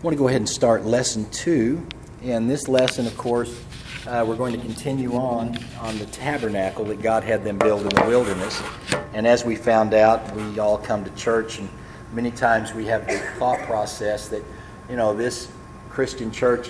I want to go ahead and start lesson two. And this lesson, of course, uh, we're going to continue on on the tabernacle that God had them build in the wilderness. And as we found out, we all come to church, and many times we have the thought process that, you know, this Christian church,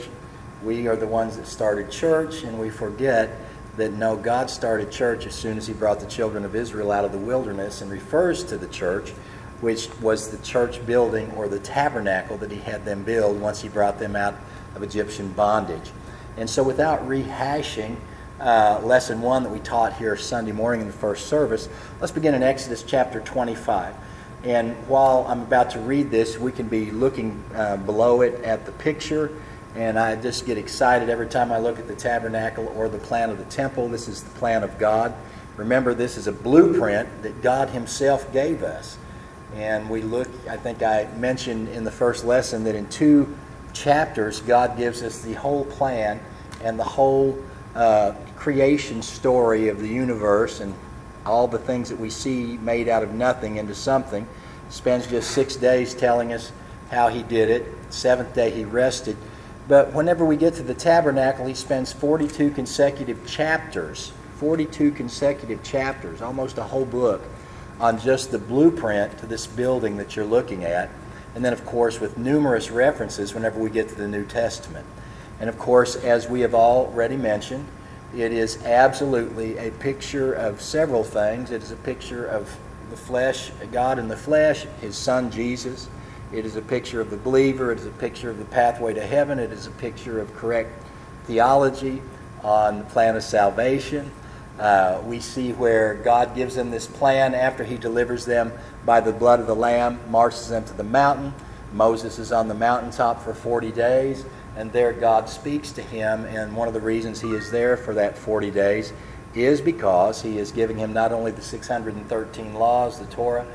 we are the ones that started church, and we forget that no, God started church as soon as He brought the children of Israel out of the wilderness and refers to the church which was the church building or the tabernacle that he had them build once he brought them out of Egyptian bondage. And so, without rehashing uh, lesson one that we taught here Sunday morning in the first service, let's begin in Exodus chapter 25. And while I'm about to read this, we can be looking uh, below it at the picture. And I just get excited every time I look at the tabernacle or the plan of the temple. This is the plan of God. Remember, this is a blueprint that God Himself gave us. And we look, I think I mentioned in the first lesson that in two chapters, God gives us the whole plan and the whole uh, creation story of the universe and all the things that we see made out of nothing into something. Spends just six days telling us how he did it. Seventh day he rested. But whenever we get to the tabernacle, he spends 42 consecutive chapters, 42 consecutive chapters, almost a whole book on just the blueprint to this building that you're looking at. And then, of course, with numerous references whenever we get to the New Testament. And of course, as we have already mentioned, it is absolutely a picture of several things. It is a picture of the flesh, God in the flesh, His Son Jesus. It is a picture of the believer. It is a picture of the pathway to heaven. It is a picture of correct theology on the plan of salvation. Uh, we see where God gives them this plan after He delivers them by the blood of the Lamb, marches them to the mountain. Moses is on the mountaintop for 40 days, and there God speaks to him. And one of the reasons he is there for that 40 days is because he is giving him not only the 613 laws, the Torah,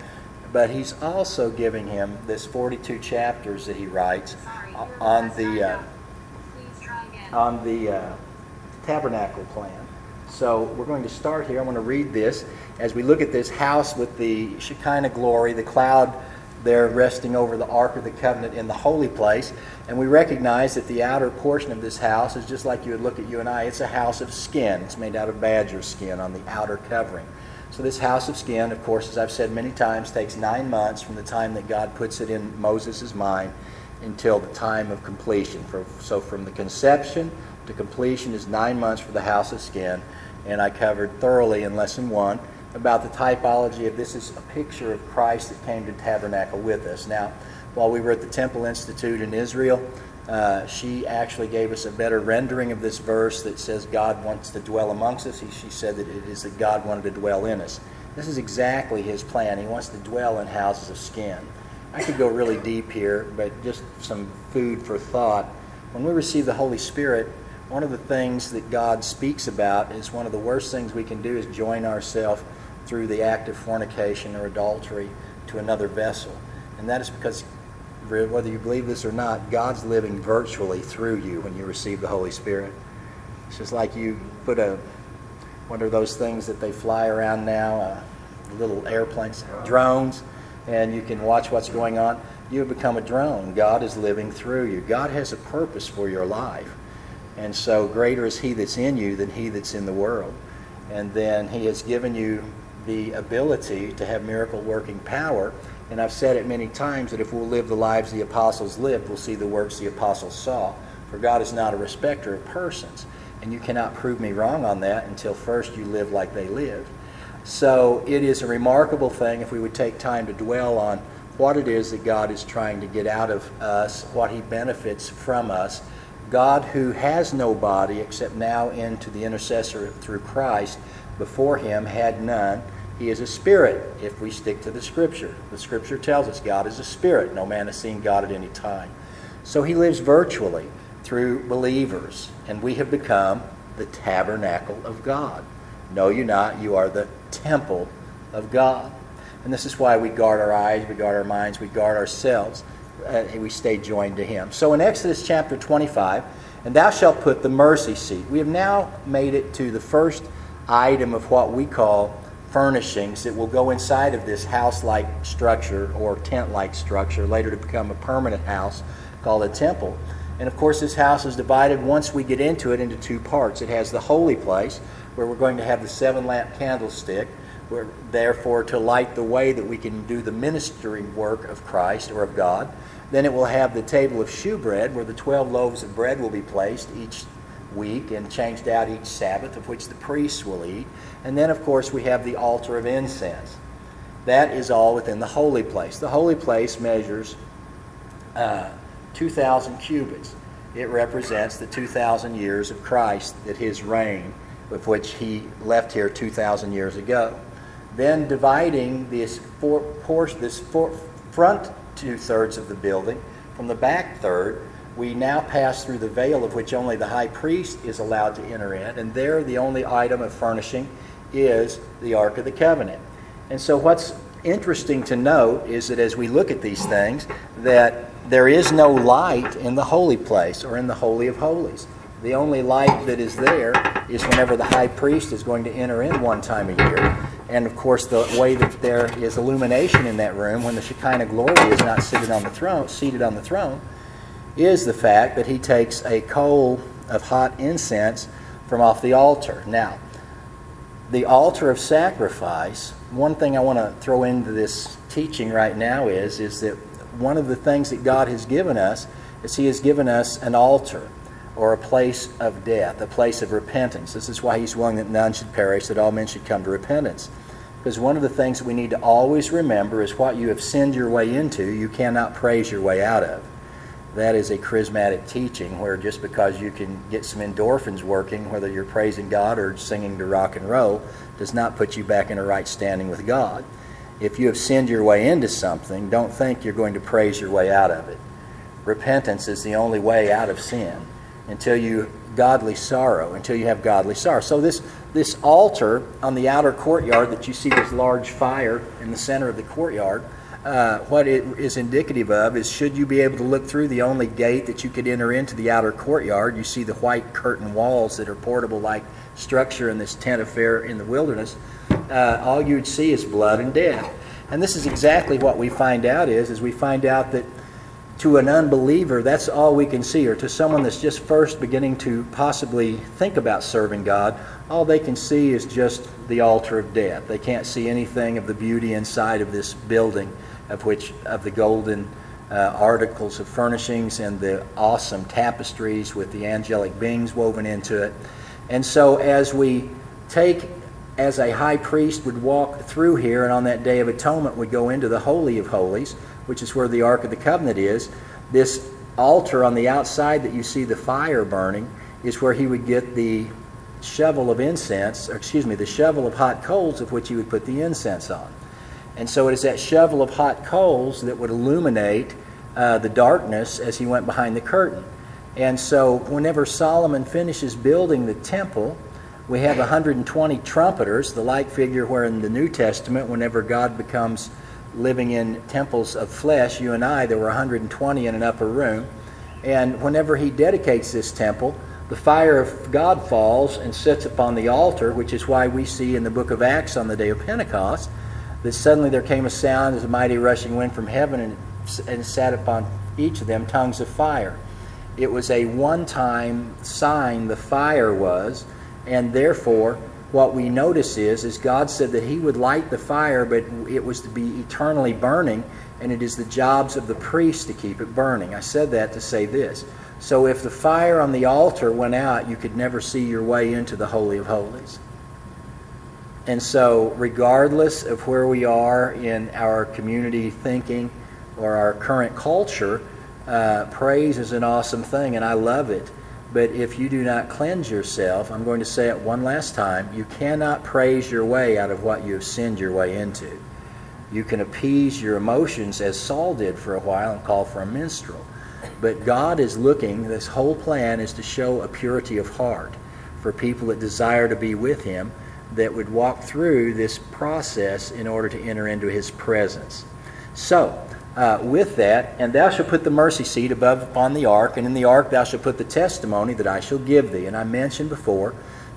but he's also giving him this 42 chapters that he writes on the uh, on the uh, tabernacle plan. So we're going to start here. I want to read this as we look at this house with the Shekinah glory, the cloud there resting over the Ark of the Covenant in the holy place. And we recognize that the outer portion of this house is just like you would look at you and I. It's a house of skin. It's made out of badger skin on the outer covering. So this house of skin, of course, as I've said many times, takes nine months from the time that God puts it in Moses' mind until the time of completion. so from the conception to completion is nine months for the house of skin and I covered thoroughly in lesson one about the typology of this is a picture of Christ that came to tabernacle with us. Now, while we were at the Temple Institute in Israel, uh, she actually gave us a better rendering of this verse that says God wants to dwell amongst us. She said that it is that God wanted to dwell in us. This is exactly his plan. He wants to dwell in houses of skin. I could go really deep here, but just some food for thought. When we receive the Holy Spirit, one of the things that God speaks about is one of the worst things we can do is join ourselves through the act of fornication or adultery to another vessel. And that is because, whether you believe this or not, God's living virtually through you when you receive the Holy Spirit. It's just like you put a, one of those things that they fly around now? Uh, little airplanes, drones, and you can watch what's going on. You have become a drone. God is living through you. God has a purpose for your life. And so, greater is He that's in you than He that's in the world. And then He has given you the ability to have miracle working power. And I've said it many times that if we'll live the lives the apostles lived, we'll see the works the apostles saw. For God is not a respecter of persons. And you cannot prove me wrong on that until first you live like they lived. So it is a remarkable thing if we would take time to dwell on what it is that God is trying to get out of us, what He benefits from us God, who has no body except now into the intercessor through Christ, before him had none. He is a spirit if we stick to the Scripture. The Scripture tells us God is a spirit. No man has seen God at any time. So he lives virtually through believers, and we have become the tabernacle of God. Know you not, you are the temple of God. And this is why we guard our eyes, we guard our minds, we guard ourselves uh, we stay joined to him. So in Exodus chapter 25, and thou shalt put the mercy seat. We have now made it to the first item of what we call furnishings that will go inside of this house like structure or tent like structure, later to become a permanent house called a temple. And of course, this house is divided once we get into it into two parts. It has the holy place, where we're going to have the seven lamp candlestick, where therefore to light the way that we can do the ministering work of Christ or of God. Then it will have the table of shewbread, where the 12 loaves of bread will be placed each week and changed out each Sabbath, of which the priests will eat. And then, of course, we have the altar of incense. That is all within the holy place. The holy place measures uh, 2,000 cubits. It represents the 2,000 years of Christ that his reign, with which he left here 2,000 years ago. Then dividing this, four, this four, front two thirds of the building from the back third, we now pass through the veil of which only the high priest is allowed to enter in, and there the only item of furnishing is the Ark of the Covenant. And so what's interesting to note is that as we look at these things, that there is no light in the holy place or in the Holy of Holies. The only light that is there is whenever the high priest is going to enter in one time a year. And of course, the way that there is illumination in that room when the Shekinah glory is not seated on the throne, seated on the throne, is the fact that he takes a coal of hot incense from off the altar. Now, the altar of sacrifice, one thing I want to throw into this teaching right now is, is that one of the things that God has given us is He has given us an altar or a place of death, a place of repentance. This is why He's willing that none should perish, that all men should come to repentance. Because one of the things that we need to always remember is what you have sinned your way into, you cannot praise your way out of that is a charismatic teaching where just because you can get some endorphins working, whether you're praising God or singing to rock and roll, does not put you back in a right standing with God. If you have sinned your way into something, don't think you're going to praise your way out of it. Repentance is the only way out of sin until you godly sorrow, until you have godly sorrow. So this this altar on the outer courtyard that you see this large fire in the center of the courtyard uh, what it is indicative of is should you be able to look through the only gate that you could enter into the outer courtyard, you see the white curtain walls that are portable like structure in this tent affair in the wilderness, uh, all you would see is blood and death. And this is exactly what we find out is, is we find out that to an unbeliever, that's all we can see, or to someone that's just first beginning to possibly think about serving God, all they can see is just the altar of death. They can't see anything of the beauty inside of this building of which of the golden uh, articles of furnishings and the awesome tapestries with the angelic beings woven into it. And so as we take as a high priest would walk through here and on that day of atonement would go into the holy of holies, which is where the ark of the covenant is, this altar on the outside that you see the fire burning is where he would get the shovel of incense, or excuse me, the shovel of hot coals of which he would put the incense on. And so it is that shovel of hot coals that would illuminate uh, the darkness as he went behind the curtain. And so whenever Solomon finishes building the temple, we have 120 trumpeters, the like figure where in the New Testament, whenever God becomes living in temples of flesh, you and I, there were 120 in an upper room. And whenever he dedicates this temple, the fire of God falls and sits upon the altar, which is why we see in the book of Acts on the day of Pentecost that suddenly there came a sound as a mighty rushing wind from heaven and, and sat upon each of them tongues of fire. It was a one time sign, the fire was, and therefore what we notice is, is God said that He would light the fire, but it was to be eternally burning, and it is the jobs of the priest to keep it burning. I said that to say this. So if the fire on the altar went out, you could never see your way into the Holy of Holies. And so, regardless of where we are in our community thinking or our current culture, uh, praise is an awesome thing, and I love it. But if you do not cleanse yourself, I'm going to say it one last time you cannot praise your way out of what you have sinned your way into. You can appease your emotions as Saul did for a while and call for a minstrel. But God is looking, this whole plan is to show a purity of heart for people that desire to be with Him that would walk through this process in order to enter into his presence. So, uh, with that, and thou shalt put the mercy seat above upon the ark, and in the ark thou shalt put the testimony that I shall give thee. And I mentioned before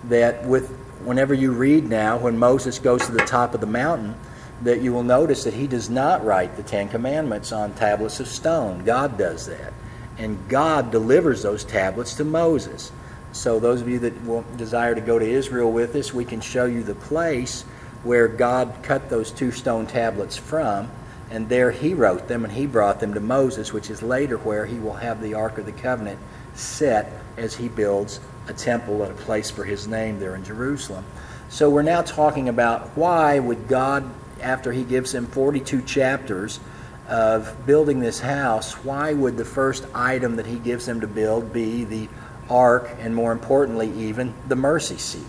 that with whenever you read now, when Moses goes to the top of the mountain, that you will notice that he does not write the Ten Commandments on tablets of stone. God does that. and God delivers those tablets to Moses. So, those of you that will desire to go to Israel with us, we can show you the place where God cut those two stone tablets from, and there he wrote them and he brought them to Moses, which is later where he will have the Ark of the Covenant set as he builds a temple and a place for his name there in Jerusalem. So we're now talking about why would God, after he gives him 42 chapters of building this house, why would the first item that he gives him to build be the ark and more importantly even the mercy seat?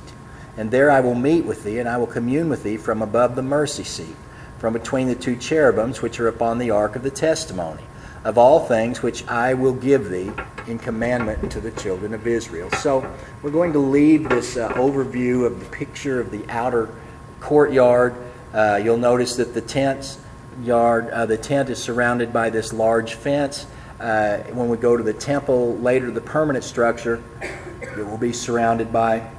And there I will meet with thee, and I will commune with thee from above the mercy seat, from between the two cherubims which are upon the ark of the testimony of all things which I will give thee in commandment to the children of Israel. So we're going to leave this uh, overview of the picture of the outer courtyard. Uh, you'll notice that the tent's yard, uh, the tent is surrounded by this large fence. Uh, when we go to the temple later, the permanent structure, it will be surrounded by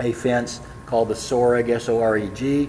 a fence called the Soreg, S O R E G,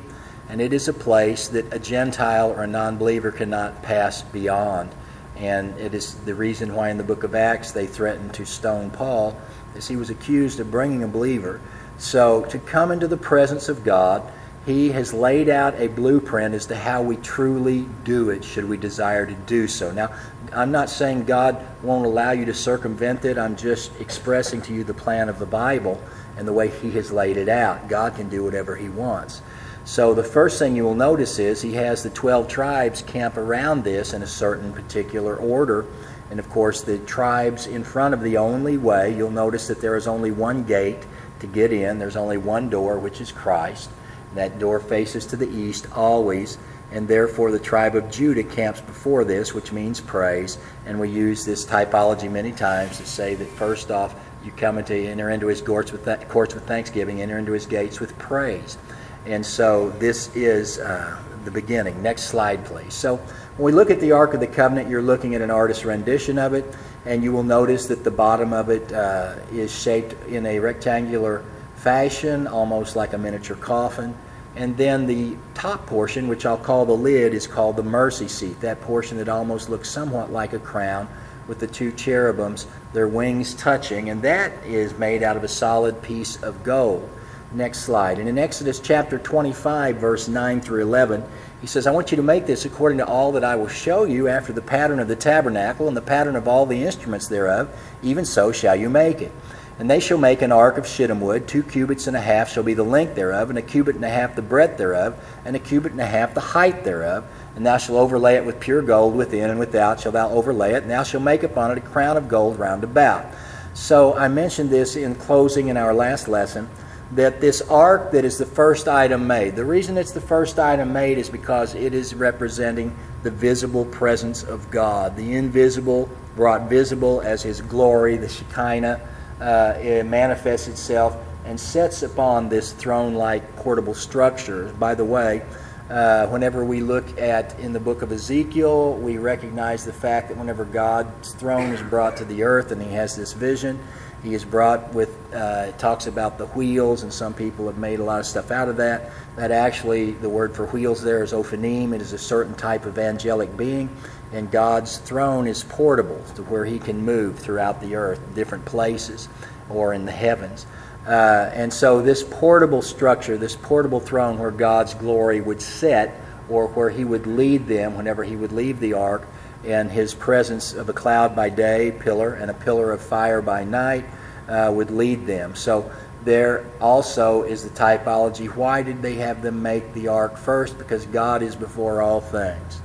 and it is a place that a Gentile or a non believer cannot pass beyond. And it is the reason why in the book of Acts they threatened to stone Paul, as he was accused of bringing a believer. So to come into the presence of God, he has laid out a blueprint as to how we truly do it, should we desire to do so. Now, I'm not saying God won't allow you to circumvent it. I'm just expressing to you the plan of the Bible and the way He has laid it out. God can do whatever He wants. So the first thing you will notice is he has the 12 tribes camp around this in a certain particular order. And of course, the tribes in front of the only way, you'll notice that there is only one gate to get in. There's only one door, which is Christ. That door faces to the east always. And therefore, the tribe of Judah camps before this, which means praise. And we use this typology many times to say that first off, you come into enter into his courts with, th- courts with thanksgiving, enter into his gates with praise. And so this is uh, the beginning. Next slide, please. So when we look at the Ark of the Covenant, you're looking at an artist's rendition of it, and you will notice that the bottom of it uh, is shaped in a rectangular fashion, almost like a miniature coffin. And then the top portion, which I'll call the lid, is called the mercy seat. That portion that almost looks somewhat like a crown with the two cherubims, their wings touching, and that is made out of a solid piece of gold. Next slide. And in Exodus chapter 25, verse 9 through 11, he says, I want you to make this according to all that I will show you after the pattern of the tabernacle and the pattern of all the instruments thereof. Even so shall you make it. And they shall make an ark of shittim wood. Two cubits and a half shall be the length thereof, and a cubit and a half the breadth thereof, and a cubit and a half the height thereof. And thou shalt overlay it with pure gold within and without shalt thou overlay it, and thou shalt make upon it a crown of gold round about. So I mentioned this in closing in our last lesson that this ark that is the first item made, the reason it's the first item made is because it is representing the visible presence of God. The invisible brought visible as His glory, the Shekinah, uh, it manifests itself and sets upon this throne like portable structure. By the way, uh, whenever we look at in the book of Ezekiel, we recognize the fact that whenever God's throne is brought to the earth and He has this vision, he is brought with, uh, talks about the wheels, and some people have made a lot of stuff out of that. That actually, the word for wheels there is ophanim. It is a certain type of angelic being, and God's throne is portable to where He can move throughout the earth, different places, or in the heavens. Uh, and so, this portable structure, this portable throne where God's glory would set, or where He would lead them whenever He would leave the ark, and his presence of a cloud by day, pillar, and a pillar of fire by night uh, would lead them. So there also is the typology. Why did they have them make the ark first? Because God is before all things.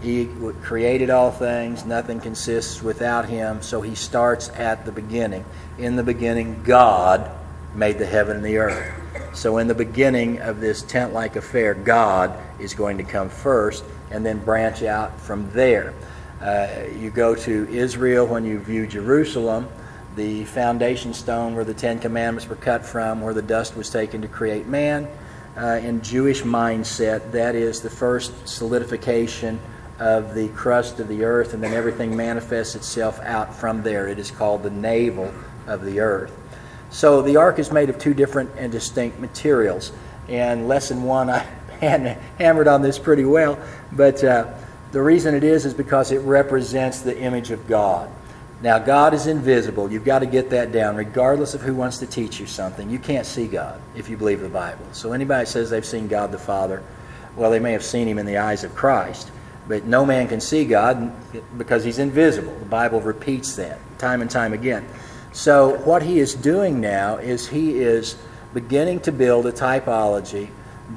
He created all things, nothing consists without him, so he starts at the beginning. In the beginning, God made the heaven and the earth. So, in the beginning of this tent like affair, God is going to come first and then branch out from there. Uh, you go to Israel when you view Jerusalem, the foundation stone where the Ten Commandments were cut from, where the dust was taken to create man. Uh, in Jewish mindset, that is the first solidification of the crust of the earth, and then everything manifests itself out from there. It is called the navel of the earth. So the ark is made of two different and distinct materials. And lesson one, I hammered on this pretty well, but uh, the reason it is is because it represents the image of God. Now, God is invisible. You've got to get that down, regardless of who wants to teach you something. You can't see God if you believe the Bible. So, anybody says they've seen God the Father, well, they may have seen him in the eyes of Christ, but no man can see God because he's invisible. The Bible repeats that time and time again. So, what he is doing now is he is beginning to build a typology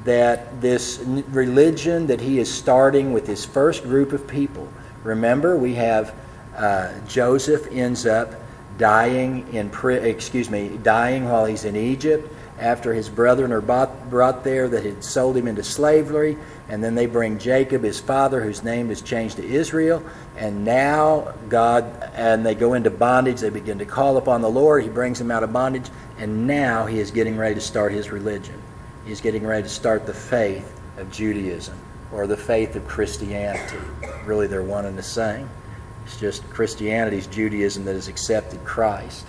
that this religion that he is starting with his first group of people. Remember, we have uh, Joseph ends up dying in excuse me dying while he's in Egypt after his brethren are bought, brought there that had sold him into slavery and then they bring Jacob his father whose name is changed to Israel and now God and they go into bondage they begin to call upon the Lord he brings them out of bondage and now he is getting ready to start his religion he's getting ready to start the faith of Judaism or the faith of Christianity really they're one and the same it's just Christianity's Judaism that has accepted Christ.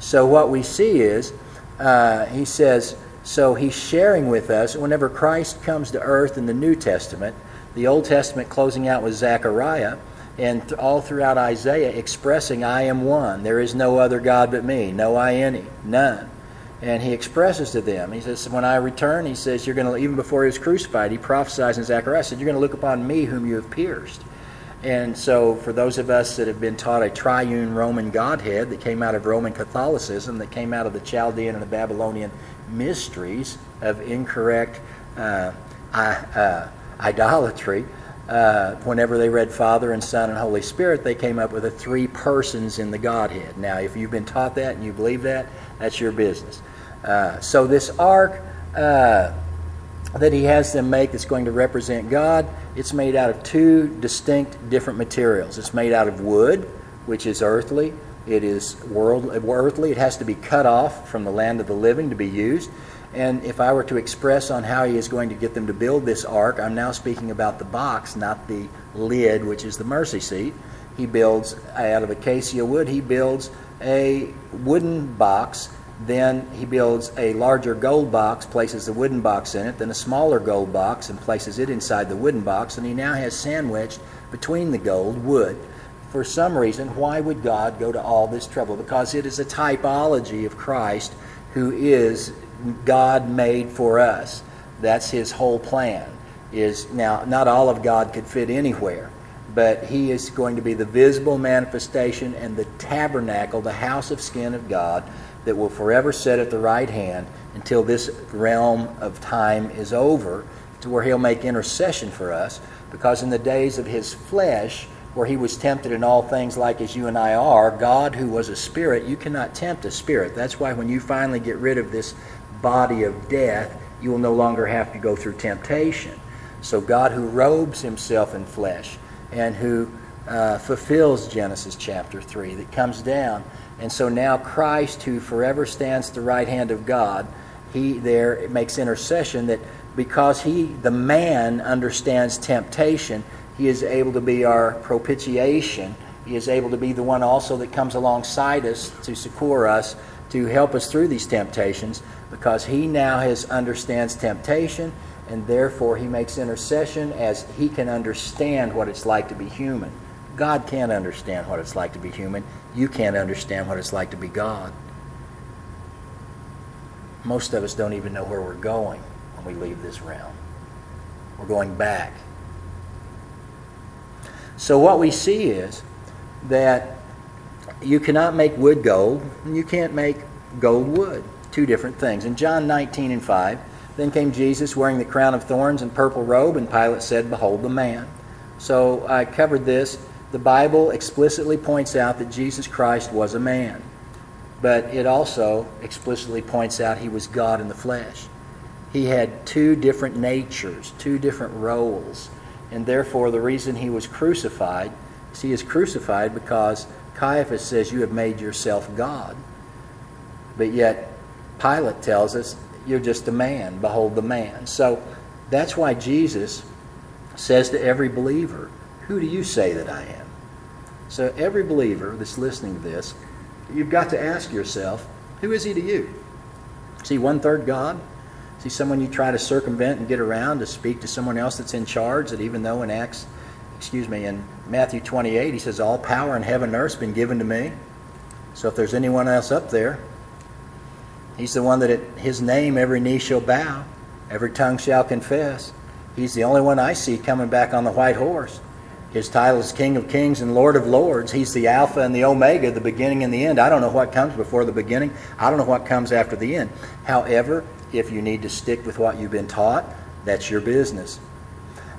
So what we see is, uh, he says, so he's sharing with us whenever Christ comes to earth in the New Testament, the Old Testament closing out with Zechariah, and all throughout Isaiah expressing, I am one. There is no other God but me. No I any. None. And he expresses to them, he says, When I return, he says, You're going to, even before he was crucified, he prophesies in Zechariah, said, You're going to look upon me whom you have pierced. And so, for those of us that have been taught a triune Roman Godhead that came out of Roman Catholicism, that came out of the Chaldean and the Babylonian mysteries of incorrect uh, uh, idolatry, uh, whenever they read Father and Son and Holy Spirit, they came up with the three persons in the Godhead. Now, if you've been taught that and you believe that, that's your business. Uh, so, this ark uh, that he has them make that's going to represent God, it's made out of two distinct different materials. It's made out of wood, which is earthly. It is world, earthly. It has to be cut off from the land of the living to be used. And if I were to express on how he is going to get them to build this ark, I'm now speaking about the box, not the lid, which is the mercy seat. He builds out of acacia wood, he builds a wooden box then he builds a larger gold box, places the wooden box in it, then a smaller gold box, and places it inside the wooden box, and he now has sandwiched between the gold wood. For some reason, why would God go to all this trouble? Because it is a typology of Christ who is God made for us. That's his whole plan. Is now not all of God could fit anywhere, but he is going to be the visible manifestation and the tabernacle, the house of skin of God that will forever sit at the right hand until this realm of time is over, to where he'll make intercession for us. Because in the days of his flesh, where he was tempted in all things like as you and I are, God, who was a spirit, you cannot tempt a spirit. That's why when you finally get rid of this body of death, you will no longer have to go through temptation. So, God, who robes himself in flesh and who uh, fulfills Genesis chapter 3, that comes down and so now Christ, who forever stands at the right hand of God, he there makes intercession that because he, the man, understands temptation, he is able to be our propitiation. He is able to be the one also that comes alongside us to succor us, to help us through these temptations, because he now has understands temptation, and therefore he makes intercession as he can understand what it's like to be human. God can't understand what it's like to be human. You can't understand what it's like to be God. Most of us don't even know where we're going when we leave this realm. We're going back. So, what we see is that you cannot make wood gold, and you can't make gold wood. Two different things. In John 19 and 5, then came Jesus wearing the crown of thorns and purple robe, and Pilate said, Behold the man. So, I covered this the Bible explicitly points out that Jesus Christ was a man, but it also explicitly points out he was God in the flesh. He had two different natures, two different roles, and therefore the reason he was crucified is he is crucified because Caiaphas says, You have made yourself God. But yet, Pilate tells us, You're just a man. Behold the man. So that's why Jesus says to every believer, Who do you say that I am? So every believer that's listening to this, you've got to ask yourself, who is he to you? Is he one third God? Is he someone you try to circumvent and get around to speak to someone else that's in charge that even though in Acts excuse me, in Matthew 28, he says, All power in heaven and earth has been given to me. So if there's anyone else up there, he's the one that at his name every knee shall bow, every tongue shall confess. He's the only one I see coming back on the white horse. His title is King of Kings and Lord of Lords. He's the Alpha and the Omega, the beginning and the end. I don't know what comes before the beginning. I don't know what comes after the end. However, if you need to stick with what you've been taught, that's your business.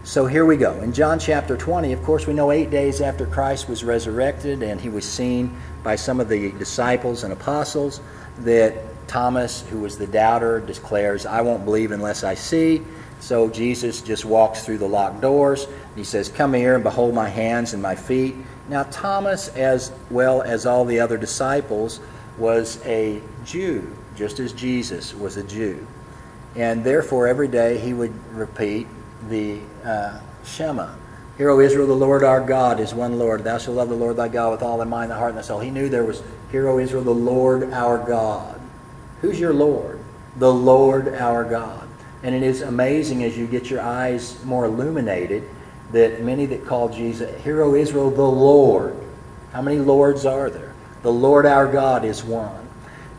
So here we go. In John chapter 20, of course, we know eight days after Christ was resurrected and he was seen by some of the disciples and apostles that Thomas, who was the doubter, declares, I won't believe unless I see. So Jesus just walks through the locked doors. He says, Come here and behold my hands and my feet. Now, Thomas, as well as all the other disciples, was a Jew, just as Jesus was a Jew. And therefore, every day he would repeat, the uh, Shema. Hear, O Israel, the Lord our God is one Lord. Thou shalt love the Lord thy God with all thy mind, thy heart, and thy soul. He knew there was, Hear, O Israel, the Lord our God. Who's your Lord? The Lord our God. And it is amazing as you get your eyes more illuminated that many that call Jesus, Hear, O Israel, the Lord. How many Lords are there? The Lord our God is one.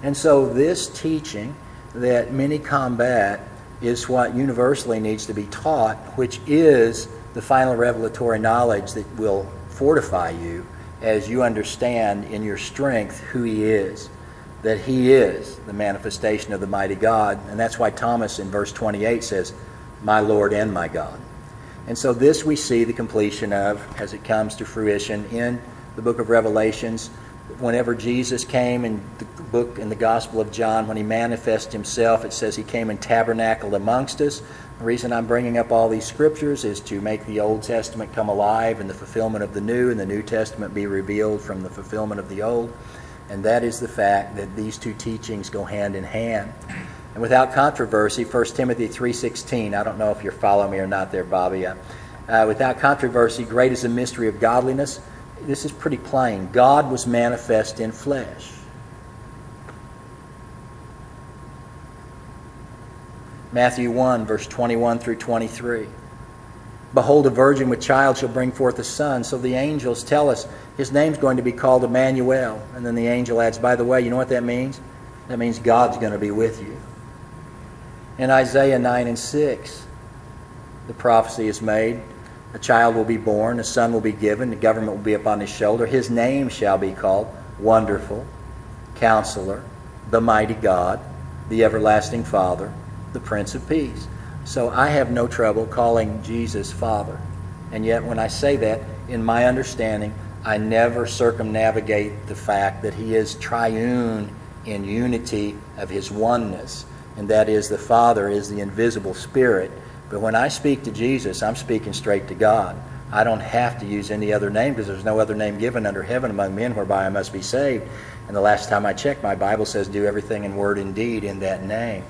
And so this teaching that many combat is what universally needs to be taught, which is the final revelatory knowledge that will fortify you as you understand in your strength who He is. That He is the manifestation of the mighty God. And that's why Thomas in verse 28 says, My Lord and my God. And so this we see the completion of as it comes to fruition in the book of Revelations whenever Jesus came in the book in the Gospel of John, when he manifested himself, it says he came and tabernacled amongst us. The reason I'm bringing up all these scriptures is to make the Old Testament come alive and the fulfillment of the New, and the New Testament be revealed from the fulfillment of the Old. And that is the fact that these two teachings go hand in hand. And without controversy, 1 Timothy 3.16, I don't know if you're following me or not there, Bobby. Uh, without controversy, great is the mystery of godliness this is pretty plain. God was manifest in flesh. Matthew 1, verse 21 through 23. Behold, a virgin with child shall bring forth a son. So the angels tell us his name's going to be called Emmanuel. And then the angel adds, by the way, you know what that means? That means God's going to be with you. In Isaiah 9 and 6, the prophecy is made a child will be born, a son will be given, the government will be upon his shoulder. His name shall be called Wonderful, Counselor, the Mighty God, the Everlasting Father, the Prince of Peace. So I have no trouble calling Jesus Father. And yet, when I say that, in my understanding, I never circumnavigate the fact that He is triune in unity of His oneness, and that is the Father is the invisible Spirit but when I speak to Jesus, I'm speaking straight to God. I don't have to use any other name because there's no other name given under heaven among men whereby I must be saved. And the last time I checked, my Bible says, do everything in word and deed in that name.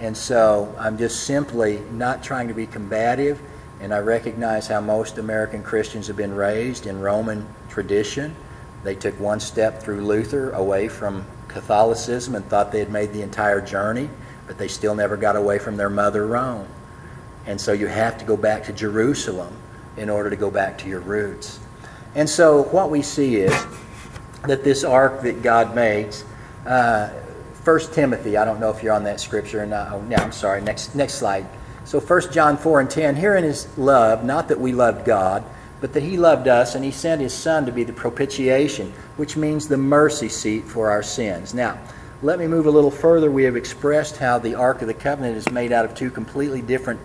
And so I'm just simply not trying to be combative, and I recognize how most American Christians have been raised in Roman tradition. They took one step through Luther away from Catholicism and thought they had made the entire journey, but they still never got away from their mother Rome. And so you have to go back to Jerusalem in order to go back to your roots. And so what we see is that this ark that God makes, uh, 1 Timothy, I don't know if you're on that scripture or not. Oh, no, I'm sorry. Next, next slide. So 1 John 4 and 10, herein is love, not that we loved God, but that he loved us and he sent his son to be the propitiation, which means the mercy seat for our sins. Now, let me move a little further. We have expressed how the Ark of the Covenant is made out of two completely different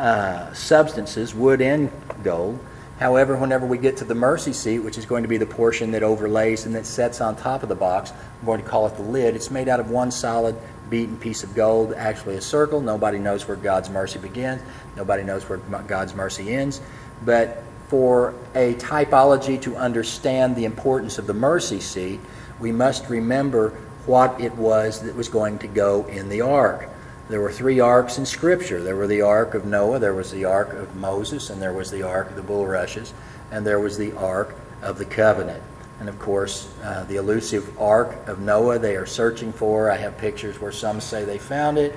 uh, substances, wood and gold. However, whenever we get to the mercy seat, which is going to be the portion that overlays and that sets on top of the box, I'm going to call it the lid. It's made out of one solid beaten piece of gold, actually a circle. Nobody knows where God's mercy begins. Nobody knows where God's mercy ends. But for a typology to understand the importance of the mercy seat, we must remember what it was that was going to go in the ark. There were three arks in Scripture. There were the ark of Noah, there was the ark of Moses, and there was the ark of the bulrushes, and there was the ark of the covenant. And of course, uh, the elusive ark of Noah they are searching for. I have pictures where some say they found it.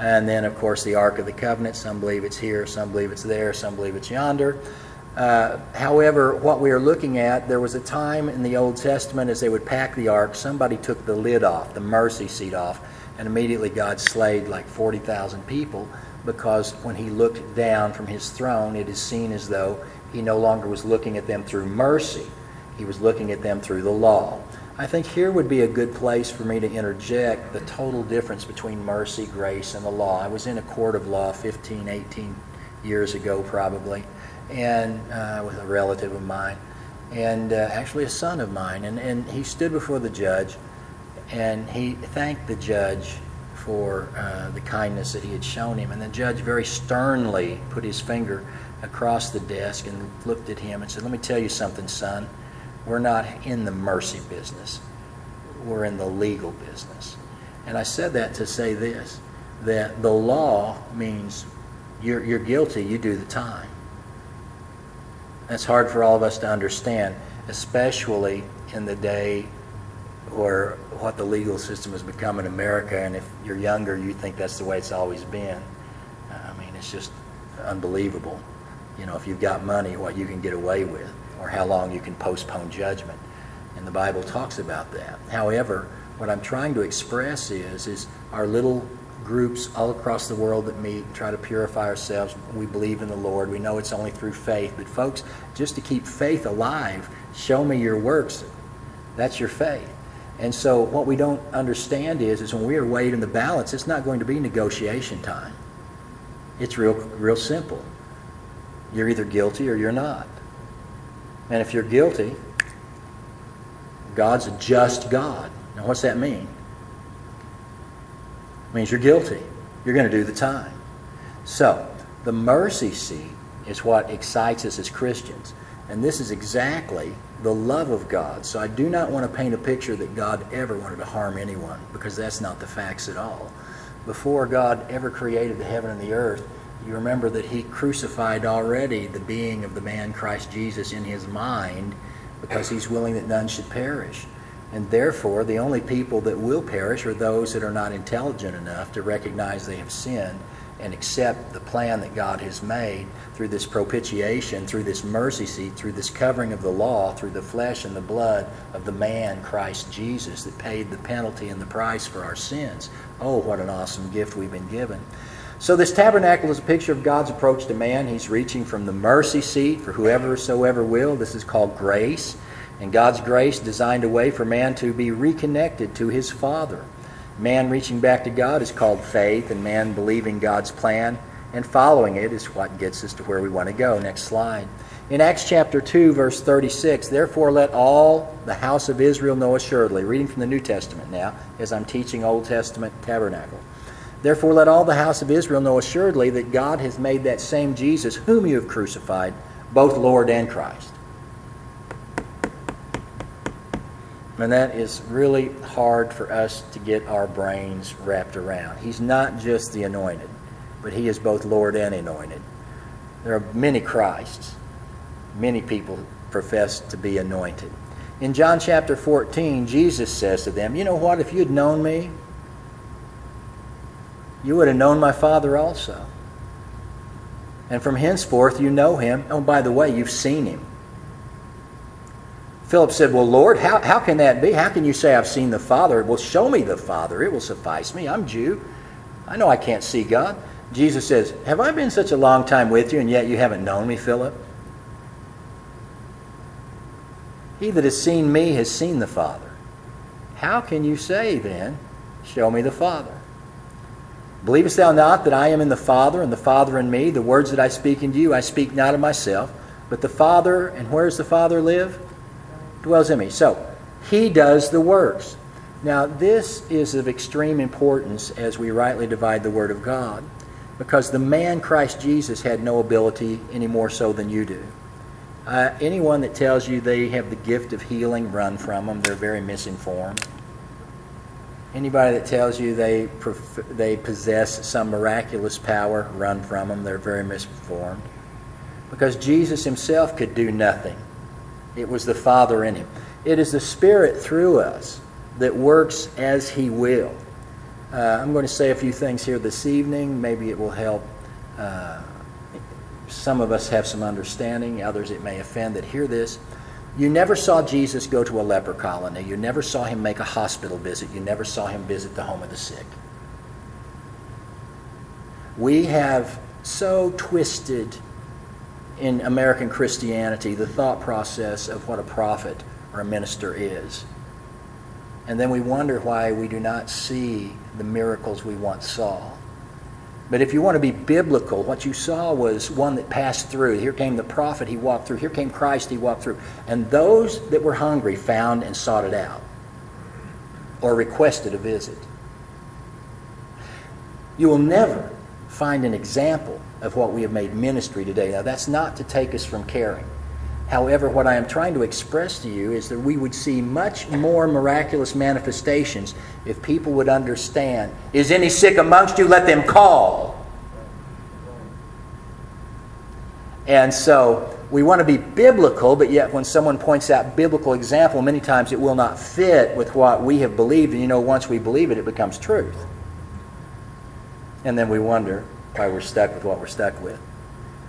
And then, of course, the ark of the covenant. Some believe it's here, some believe it's there, some believe it's yonder. Uh, however, what we are looking at, there was a time in the Old Testament as they would pack the ark, somebody took the lid off, the mercy seat off, and immediately God slayed like 40,000 people because when he looked down from his throne, it is seen as though he no longer was looking at them through mercy, he was looking at them through the law. I think here would be a good place for me to interject the total difference between mercy, grace, and the law. I was in a court of law 15, 18 years ago, probably, and uh, with a relative of mine, and uh, actually a son of mine. And, and he stood before the judge, and he thanked the judge for uh, the kindness that he had shown him. And the judge very sternly put his finger across the desk and looked at him and said, Let me tell you something, son. We're not in the mercy business, we're in the legal business. And I said that to say this that the law means you're, you're guilty, you do the time. That's hard for all of us to understand, especially in the day or what the legal system has become in America. And if you're younger, you think that's the way it's always been. I mean, it's just unbelievable. You know, if you've got money, what you can get away with, or how long you can postpone judgment. And the Bible talks about that. However, what I'm trying to express is, is our little groups all across the world that meet and try to purify ourselves. We believe in the Lord. We know it's only through faith. But, folks, just to keep faith alive, show me your works. That's your faith. And so what we don't understand is, is when we are weighed in the balance, it's not going to be negotiation time. It's real, real simple. You're either guilty or you're not. And if you're guilty, God's a just God. Now, what's that mean? It means you're guilty. You're going to do the time. So, the mercy seat is what excites us as Christians. And this is exactly the love of God. So I do not want to paint a picture that God ever wanted to harm anyone because that's not the facts at all. Before God ever created the heaven and the earth, you remember that He crucified already the being of the man Christ Jesus in His mind because He's willing that none should perish. And therefore, the only people that will perish are those that are not intelligent enough to recognize they have sinned and accept the plan that God has made through this propitiation, through this mercy seat, through this covering of the law, through the flesh and the blood of the man, Christ Jesus, that paid the penalty and the price for our sins. Oh, what an awesome gift we've been given. So, this tabernacle is a picture of God's approach to man. He's reaching from the mercy seat for whoever so ever will. This is called grace. And God's grace designed a way for man to be reconnected to his Father. Man reaching back to God is called faith, and man believing God's plan and following it is what gets us to where we want to go. Next slide. In Acts chapter 2, verse 36, therefore let all the house of Israel know assuredly, reading from the New Testament now, as I'm teaching Old Testament tabernacle. Therefore let all the house of Israel know assuredly that God has made that same Jesus, whom you have crucified, both Lord and Christ. And that is really hard for us to get our brains wrapped around. He's not just the anointed, but he is both Lord and anointed. There are many Christs. Many people profess to be anointed. In John chapter 14, Jesus says to them, You know what? If you had known me, you would have known my Father also. And from henceforth you know him. Oh, by the way, you've seen him. Philip said, Well, Lord, how, how can that be? How can you say I've seen the Father? Well, show me the Father. It will suffice me. I'm Jew. I know I can't see God. Jesus says, Have I been such a long time with you, and yet you haven't known me, Philip? He that has seen me has seen the Father. How can you say then, Show me the Father? Believest thou not that I am in the Father, and the Father in me? The words that I speak unto you, I speak not of myself, but the Father, and where does the Father live? Dwells in me. So, he does the works. Now, this is of extreme importance as we rightly divide the Word of God, because the man Christ Jesus had no ability any more so than you do. Uh, anyone that tells you they have the gift of healing, run from them. They're very misinformed. Anybody that tells you they, they possess some miraculous power, run from them. They're very misinformed. Because Jesus himself could do nothing it was the Father in him. It is the Spirit through us that works as He will. Uh, I'm going to say a few things here this evening. Maybe it will help uh, some of us have some understanding, others it may offend that hear this. You never saw Jesus go to a leper colony. You never saw him make a hospital visit. You never saw him visit the home of the sick. We have so twisted in American Christianity the thought process of what a prophet or a minister is. And then we wonder why we do not see the miracles we once saw. But if you want to be biblical, what you saw was one that passed through. Here came the prophet, he walked through. Here came Christ, he walked through. And those that were hungry found and sought it out or requested a visit. You will never find an example of what we have made ministry today. Now, that's not to take us from caring. However, what I am trying to express to you is that we would see much more miraculous manifestations if people would understand is any sick amongst you? Let them call. And so we want to be biblical, but yet when someone points out biblical example, many times it will not fit with what we have believed. And you know, once we believe it, it becomes truth. And then we wonder why we're stuck with what we're stuck with.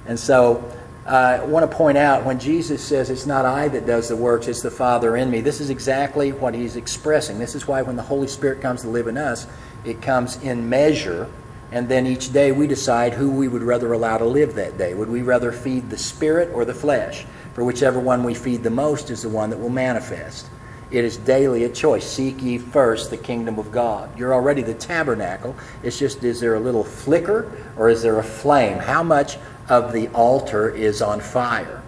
And so uh, I want to point out when Jesus says, It's not I that does the works, it's the Father in me, this is exactly what he's expressing. This is why when the Holy Spirit comes to live in us, it comes in measure. And then each day we decide who we would rather allow to live that day. Would we rather feed the spirit or the flesh? For whichever one we feed the most is the one that will manifest. It is daily a choice. Seek ye first the kingdom of God. You're already the tabernacle. It's just, is there a little flicker or is there a flame? How much of the altar is on fire?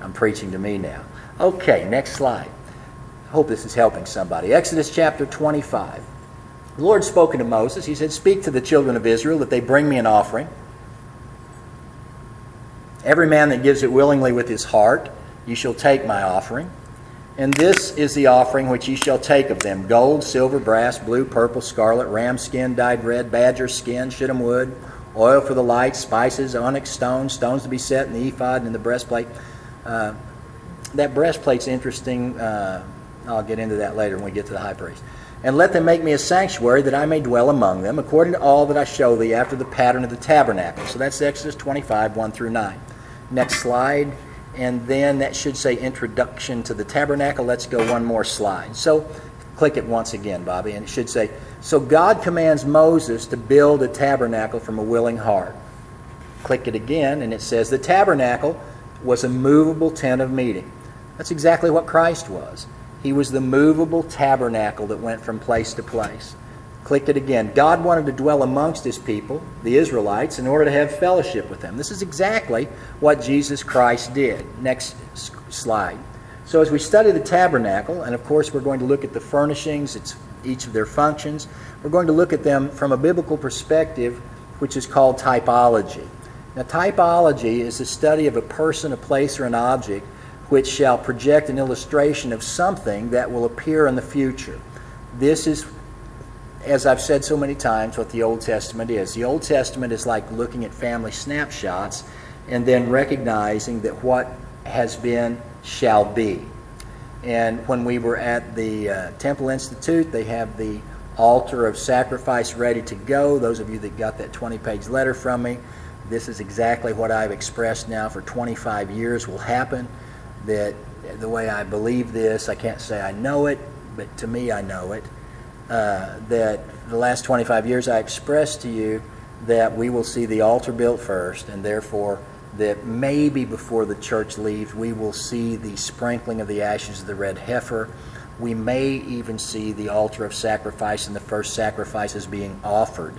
I'm preaching to me now. Okay, next slide. I hope this is helping somebody. Exodus chapter 25. The Lord spoken to Moses. He said, Speak to the children of Israel that they bring me an offering. Every man that gives it willingly with his heart, you shall take my offering. And this is the offering which ye shall take of them gold, silver, brass, blue, purple, scarlet, ram skin dyed red, badger skin, shittim wood, oil for the lights, spices, onyx stones, stones to be set in the ephod and in the breastplate. Uh, that breastplate's interesting. Uh, I'll get into that later when we get to the high priest. And let them make me a sanctuary that I may dwell among them, according to all that I show thee after the pattern of the tabernacle. So that's Exodus 25, 1 through 9. Next slide and then that should say introduction to the tabernacle. Let's go one more slide. So click it once again, Bobby, and it should say, So God commands Moses to build a tabernacle from a willing heart. Click it again, and it says, The tabernacle was a movable tent of meeting. That's exactly what Christ was. He was the movable tabernacle that went from place to place. Click it again. God wanted to dwell amongst his people, the Israelites, in order to have fellowship with them. This is exactly what Jesus Christ did. Next slide. So, as we study the tabernacle, and of course, we're going to look at the furnishings, it's each of their functions, we're going to look at them from a biblical perspective, which is called typology. Now, typology is the study of a person, a place, or an object which shall project an illustration of something that will appear in the future. This is as I've said so many times, what the Old Testament is. The Old Testament is like looking at family snapshots and then recognizing that what has been shall be. And when we were at the uh, Temple Institute, they have the altar of sacrifice ready to go. Those of you that got that 20 page letter from me, this is exactly what I've expressed now for 25 years will happen. That the way I believe this, I can't say I know it, but to me, I know it uh, that the last 25 years I expressed to you that we will see the altar built first, and therefore that maybe before the church leaves, we will see the sprinkling of the ashes of the red heifer. We may even see the altar of sacrifice and the first sacrifices being offered,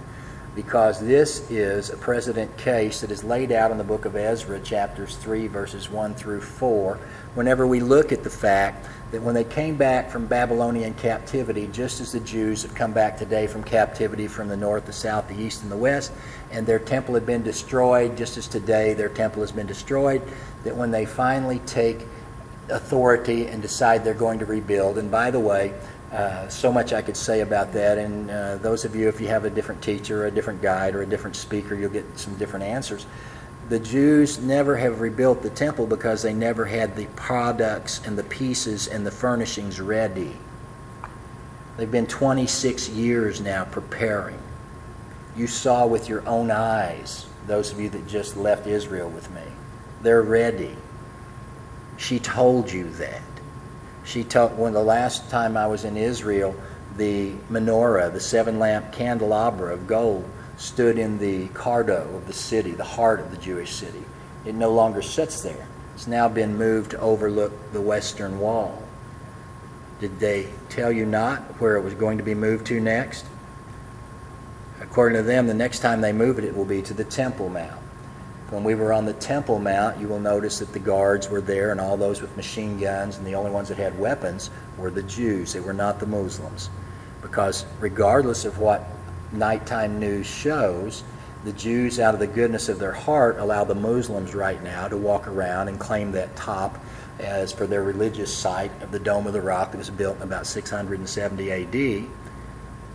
because this is a precedent case that is laid out in the book of Ezra, chapters 3, verses 1 through 4. Whenever we look at the fact that when they came back from Babylonian captivity, just as the Jews have come back today from captivity from the north, the south, the east, and the west, and their temple had been destroyed, just as today their temple has been destroyed, that when they finally take authority and decide they're going to rebuild, and by the way, uh, so much I could say about that, and uh, those of you, if you have a different teacher, a different guide, or a different speaker, you'll get some different answers the Jews never have rebuilt the temple because they never had the products and the pieces and the furnishings ready. They've been 26 years now preparing. You saw with your own eyes, those of you that just left Israel with me. They're ready. She told you that. She told when the last time I was in Israel, the menorah, the seven lamp candelabra of gold, stood in the cardo of the city, the heart of the Jewish city. It no longer sits there. It's now been moved to overlook the western wall. Did they tell you not where it was going to be moved to next? According to them, the next time they move it, it will be to the Temple Mount. When we were on the Temple Mount, you will notice that the guards were there and all those with machine guns, and the only ones that had weapons were the Jews. They were not the Muslims. Because regardless of what nighttime news shows, the Jews, out of the goodness of their heart, allow the Muslims right now to walk around and claim that top as for their religious site of the Dome of the Rock that was built in about 670 AD.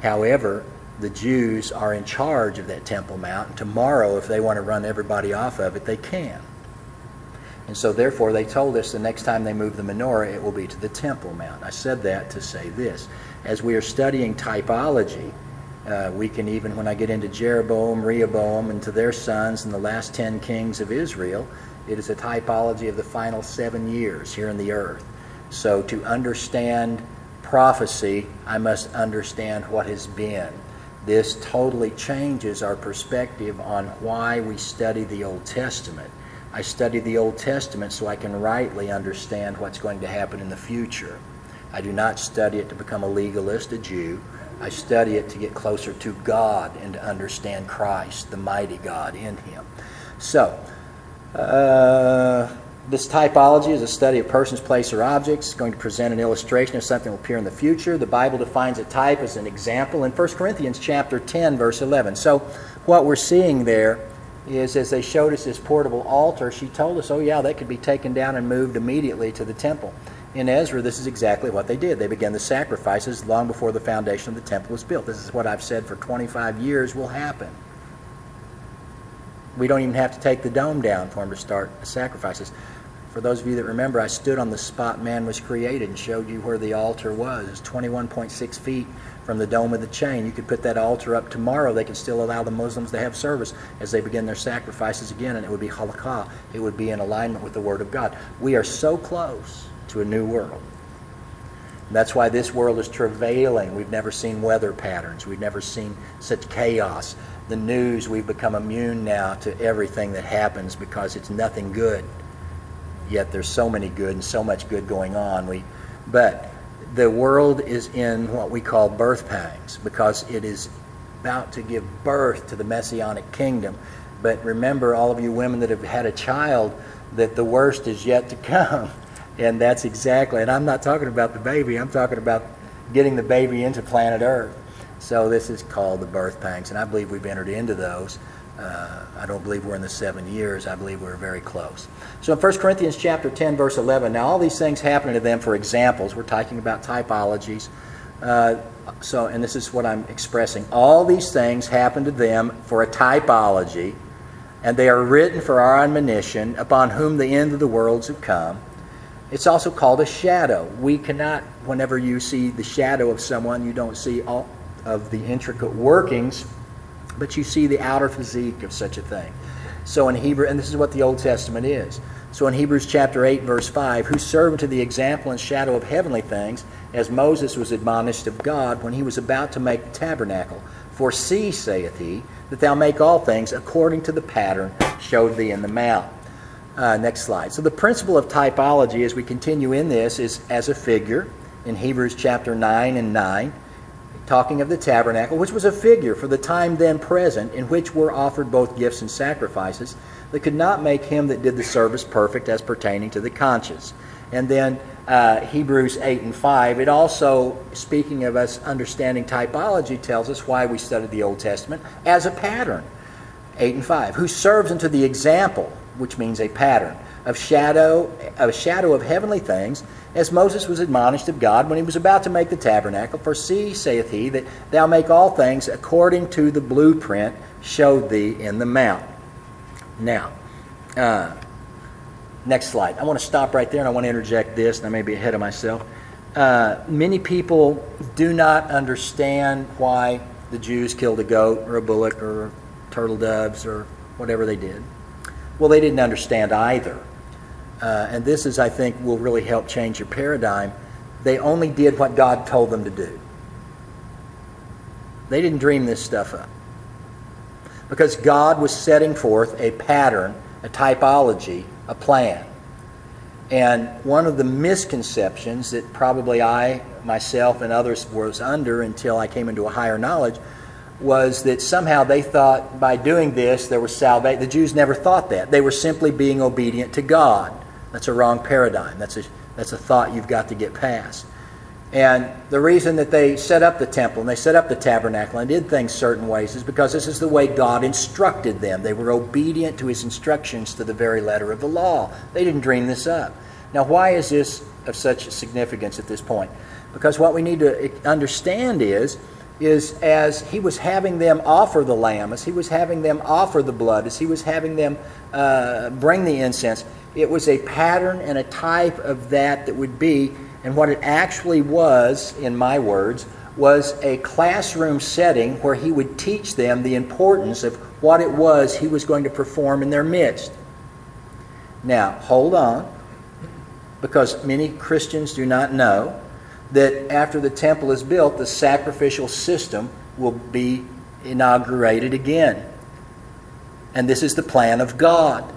However, the Jews are in charge of that Temple Mount, and tomorrow, if they want to run everybody off of it, they can. And so, therefore, they told us the next time they move the menorah, it will be to the Temple Mount. I said that to say this. As we are studying typology, uh, we can even, when I get into Jeroboam, Rehoboam, and to their sons and the last ten kings of Israel, it is a typology of the final seven years here in the earth. So, to understand prophecy, I must understand what has been. This totally changes our perspective on why we study the Old Testament. I study the Old Testament so I can rightly understand what's going to happen in the future. I do not study it to become a legalist, a Jew. I study it to get closer to God and to understand Christ, the mighty God in Him. So, uh, this typology is a study of persons, place, or objects. It's going to present an illustration of something that will appear in the future. The Bible defines a type as an example in 1 Corinthians chapter 10, verse 11. So, what we're seeing there is as they showed us this portable altar, she told us, oh, yeah, that could be taken down and moved immediately to the temple. In Ezra, this is exactly what they did. They began the sacrifices long before the foundation of the temple was built. This is what I've said for 25 years will happen. We don't even have to take the dome down for them to start the sacrifices. For those of you that remember, I stood on the spot man was created and showed you where the altar was. It's 21.6 feet from the dome of the chain. You could put that altar up tomorrow. They could still allow the Muslims to have service as they begin their sacrifices again, and it would be halakha. It would be in alignment with the Word of God. We are so close to a new world. That's why this world is travailing. We've never seen weather patterns. We've never seen such chaos. The news, we've become immune now to everything that happens because it's nothing good. Yet there's so many good and so much good going on. We, but the world is in what we call birth pangs because it is about to give birth to the messianic kingdom. But remember, all of you women that have had a child, that the worst is yet to come. And that's exactly, and I'm not talking about the baby, I'm talking about getting the baby into planet Earth. So this is called the birth pangs, and I believe we've entered into those. Uh, I don't believe we're in the seven years. I believe we're very close. So in 1 Corinthians chapter 10, verse 11, now all these things happen to them for examples. We're talking about typologies. Uh, so, and this is what I'm expressing. All these things happen to them for a typology, and they are written for our admonition, upon whom the end of the worlds have come. It's also called a shadow. We cannot, whenever you see the shadow of someone, you don't see all of the intricate workings, but you see the outer physique of such a thing. So in Hebrew, and this is what the Old Testament is. So in Hebrews chapter 8, verse 5, who serve unto the example and shadow of heavenly things, as Moses was admonished of God when he was about to make the tabernacle. For see, saith he, that thou make all things according to the pattern showed thee in the mount. Uh, next slide. So the principle of typology as we continue in this is as a figure in Hebrews chapter 9 and 9, talking of the tabernacle, which was a figure for the time then present, in which were offered both gifts and sacrifices that could not make him that did the service perfect as pertaining to the conscience. And then uh, Hebrews 8 and 5, it also, speaking of us understanding typology, tells us why we study the Old Testament as a pattern. 8 and 5, who serves unto the example which means a pattern of shadow, a shadow of heavenly things, as Moses was admonished of God when he was about to make the tabernacle. For see, saith he, that thou make all things according to the blueprint showed thee in the mount. Now, uh, next slide. I want to stop right there and I want to interject this, and I may be ahead of myself. Uh, many people do not understand why the Jews killed a goat or a bullock or turtle doves or whatever they did. Well, they didn't understand either. Uh, and this is, I think, will really help change your paradigm. They only did what God told them to do. They didn't dream this stuff up. Because God was setting forth a pattern, a typology, a plan. And one of the misconceptions that probably I, myself, and others was under until I came into a higher knowledge was that somehow they thought by doing this there was salvation. The Jews never thought that. They were simply being obedient to God. That's a wrong paradigm. That's a, that's a thought you've got to get past. And the reason that they set up the temple and they set up the tabernacle and did things certain ways is because this is the way God instructed them. They were obedient to his instructions to the very letter of the law. They didn't dream this up. Now, why is this of such significance at this point? Because what we need to understand is is as he was having them offer the lamb, as he was having them offer the blood, as he was having them uh, bring the incense, it was a pattern and a type of that that would be and what it actually was, in my words, was a classroom setting where he would teach them the importance of what it was he was going to perform in their midst. Now, hold on, because many Christians do not know that after the temple is built, the sacrificial system will be inaugurated again. And this is the plan of God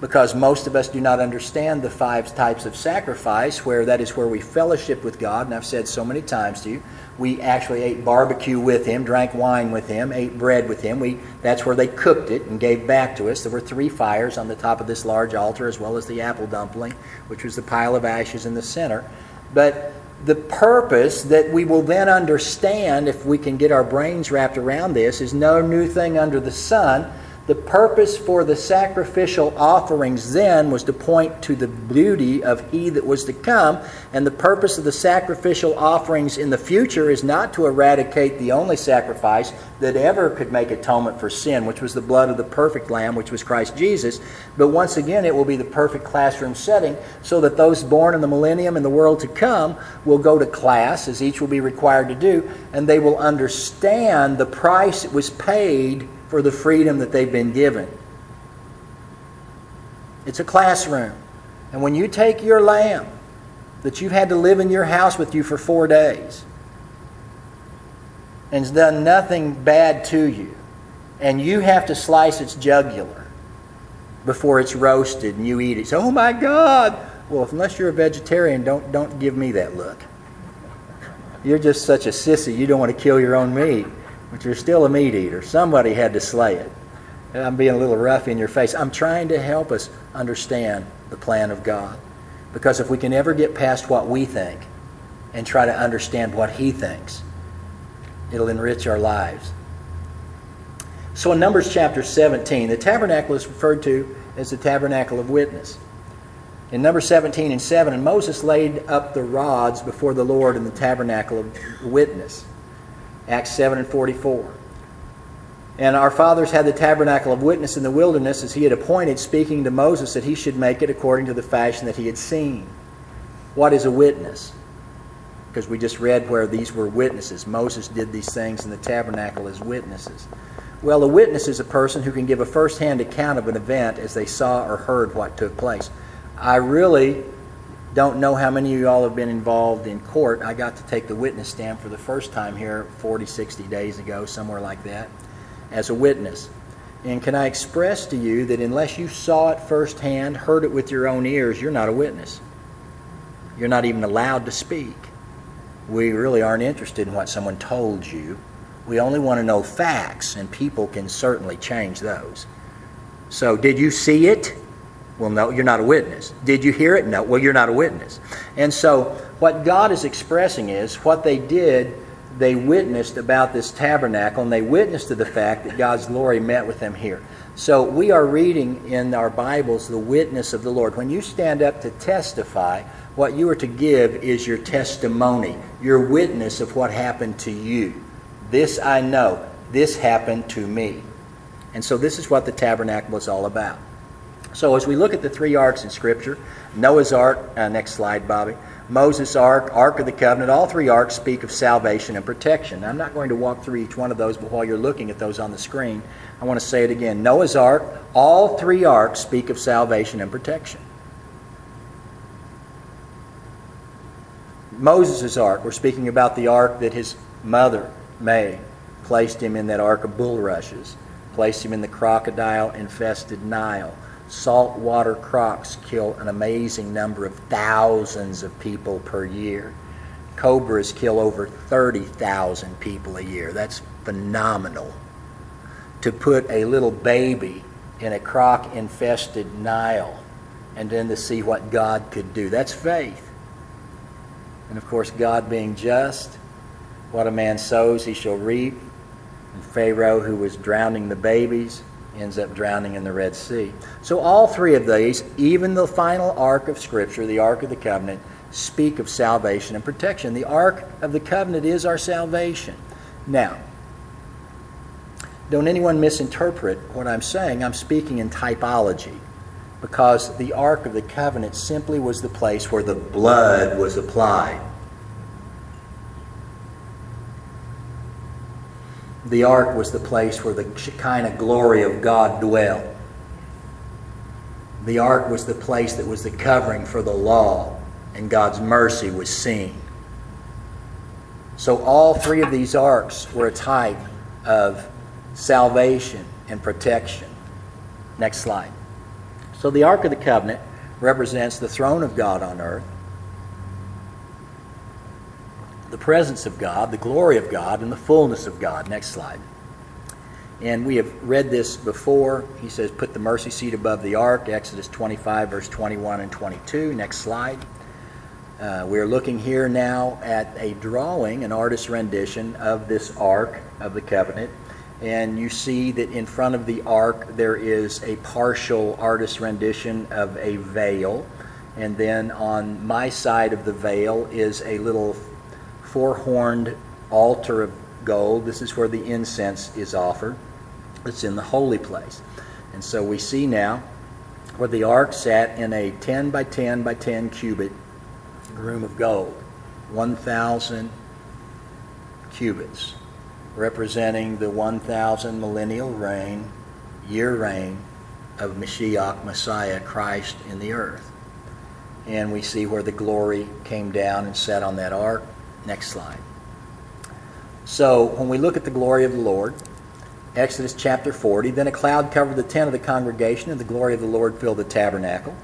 because most of us do not understand the five types of sacrifice, where that is where we fellowship with God. And I've said so many times to you, we actually ate barbecue with Him, drank wine with Him, ate bread with Him. We, that's where they cooked it and gave back to us. There were three fires on the top of this large altar, as well as the apple dumpling, which was the pile of ashes in the center. But the purpose that we will then understand, if we can get our brains wrapped around this, is no new thing under the sun the purpose for the sacrificial offerings then was to point to the beauty of He that was to come, and the purpose of the sacrificial offerings in the future is not to eradicate the only sacrifice that ever could make atonement for sin, which was the blood of the perfect Lamb, which was Christ Jesus. But once again, it will be the perfect classroom setting so that those born in the millennium and the world to come will go to class, as each will be required to do, and they will understand the price that was paid for the freedom that they've been given. It's a classroom. And when you take your lamb that you've had to live in your house with you for four days and has done nothing bad to you, and you have to slice its jugular before it's roasted and you eat it. So, oh my God! Well, unless you're a vegetarian, don't, don't give me that look. You're just such a sissy, you don't want to kill your own meat but you're still a meat eater. Somebody had to slay it. I'm being a little rough in your face. I'm trying to help us understand the plan of God. Because if we can ever get past what we think and try to understand what He thinks, it'll enrich our lives. So in Numbers chapter 17, the tabernacle is referred to as the tabernacle of witness. In number 17 and 7, and Moses laid up the rods before the Lord in the tabernacle of witness. Acts 7 and 44. And our fathers had the tabernacle of witness in the wilderness as he had appointed, speaking to Moses that he should make it according to the fashion that he had seen. What is a witness? Because we just read where these were witnesses. Moses did these things in the tabernacle as witnesses. Well, a witness is a person who can give a first hand account of an event as they saw or heard what took place. I really don't know how many of you all have been involved in court. I got to take the witness stand for the first time here 40, 60 days ago, somewhere like that, as a witness. And can I express to you that unless you saw it firsthand, heard it with your own ears, you're not a witness. You're not even allowed to speak. We really aren't interested in what someone told you. We only want to know facts, and people can certainly change those. So, did you see it? Well, no, you're not a witness. Did you hear it? No. Well, you're not a witness. And so, what God is expressing is what they did, they witnessed about this tabernacle, and they witnessed to the fact that God's glory met with them here. So, we are reading in our Bibles the witness of the Lord. When you stand up to testify, what you are to give is your testimony, your witness of what happened to you. This I know. This happened to me. And so, this is what the tabernacle is all about. So as we look at the three arks in Scripture, Noah's Ark, uh, next slide, Bobby, Moses' ark, Ark of the Covenant, all three arks speak of salvation and protection. I'm not going to walk through each one of those, but while you're looking at those on the screen, I want to say it again. Noah's ark, all three arks speak of salvation and protection. Moses' ark, we're speaking about the ark that his mother made, placed him in that ark of bulrushes, placed him in the crocodile infested Nile saltwater crocs kill an amazing number of thousands of people per year. Cobras kill over 30,000 people a year. That's phenomenal. To put a little baby in a croc infested Nile and then to see what God could do. That's faith. And of course, God being just, what a man sows, he shall reap. And Pharaoh, who was drowning the babies, ends up drowning in the Red Sea. So, all three of these, even the final ark of Scripture, the Ark of the Covenant, speak of salvation and protection. The Ark of the Covenant is our salvation. Now, don't anyone misinterpret what I'm saying. I'm speaking in typology because the Ark of the Covenant simply was the place where the blood was applied. The ark was the place where the of glory of God dwelt. The ark was the place that was the covering for the law, and God's mercy was seen. So, all three of these arks were a type of salvation and protection. Next slide. So, the Ark of the Covenant represents the throne of God on earth the presence of God, the glory of God, and the fullness of God. Next slide. And we have read this before. He says, Put the mercy seat above the ark, Exodus 25, verse 21 and 22. Next slide. Uh, we're looking here now at a drawing, an artist's rendition of this ark of the covenant. And you see that in front of the ark there is a partial artist's rendition of a veil. And then on my side of the veil is a little four horned altar of gold. This is where the incense is offered. It's in the holy place. And so we see now where the ark sat in a 10 by 10 by 10 cubit room of gold, 1,000 cubits, representing the 1,000 millennial reign, year reign of Mashiach, Messiah, Christ in the earth. And we see where the glory came down and sat on that ark. Next slide. So when we look at the glory of the Lord, Exodus chapter 40, then a cloud covered the tent of the congregation, and the glory of the Lord filled the tabernacle.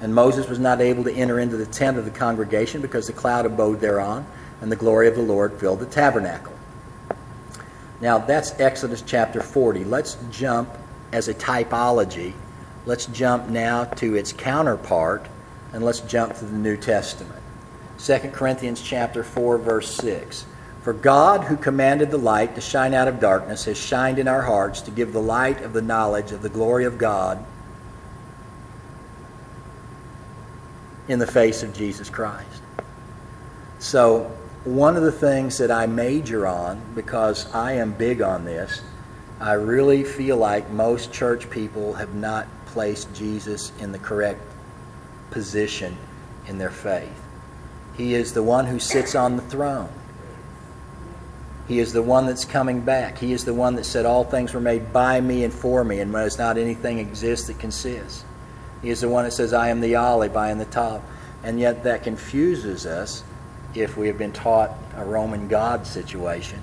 And Moses was not able to enter into the tent of the congregation because the cloud abode thereon, and the glory of the Lord filled the tabernacle. Now that's Exodus chapter 40. Let's jump as a typology. Let's jump now to its counterpart, and let's jump to the New Testament. 2 Corinthians chapter 4 verse 6. For God who commanded the light to shine out of darkness has shined in our hearts to give the light of the knowledge of the glory of God in the face of Jesus Christ. So, one of the things that I major on because I am big on this, I really feel like most church people have not placed Jesus in the correct position in their faith. He is the one who sits on the throne. He is the one that's coming back. He is the one that said, All things were made by me and for me, and does not anything exist that consists. He is the one that says, I am the olive, I am the top. And yet that confuses us if we have been taught a Roman God situation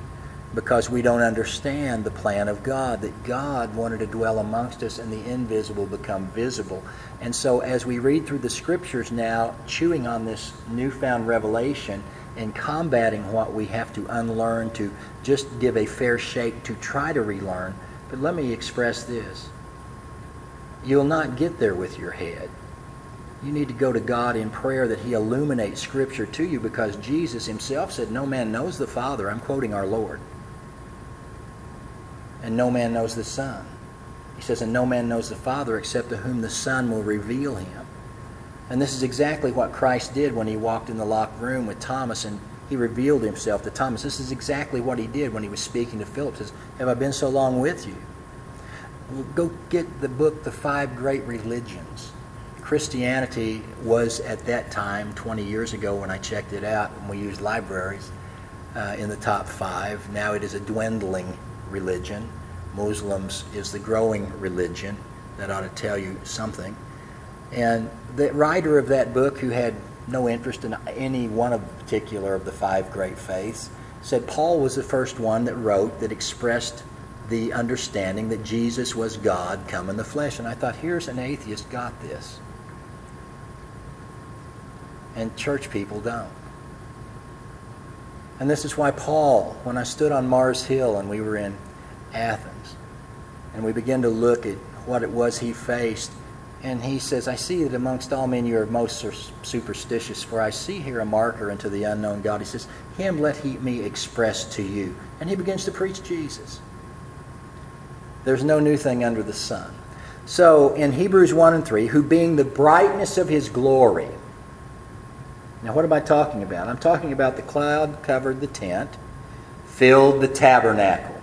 because we don't understand the plan of God, that God wanted to dwell amongst us and the invisible become visible. And so, as we read through the scriptures now, chewing on this newfound revelation and combating what we have to unlearn to just give a fair shake to try to relearn, but let me express this. You'll not get there with your head. You need to go to God in prayer that He illuminates Scripture to you because Jesus Himself said, No man knows the Father. I'm quoting our Lord and no man knows the Son. He says, and no man knows the Father except to whom the Son will reveal him. And this is exactly what Christ did when he walked in the locked room with Thomas and he revealed himself to Thomas. This is exactly what he did when he was speaking to Philip. He says, Have I been so long with you? Well, go get the book, The Five Great Religions. Christianity was at that time, 20 years ago when I checked it out, and we used libraries, uh, in the top five. Now it is a dwindling religion. Muslims is the growing religion. That ought to tell you something. And the writer of that book, who had no interest in any one of particular of the five great faiths, said Paul was the first one that wrote that expressed the understanding that Jesus was God come in the flesh. And I thought, here's an atheist got this. And church people don't. And this is why Paul, when I stood on Mars Hill and we were in Athens, and we begin to look at what it was he faced, and he says, I see that amongst all men you are most superstitious, for I see here a marker unto the unknown God. He says, Him let he, me express to you. And he begins to preach Jesus. There's no new thing under the sun. So in Hebrews 1 and 3, who being the brightness of his glory. Now, what am I talking about? I'm talking about the cloud covered the tent, filled the tabernacle.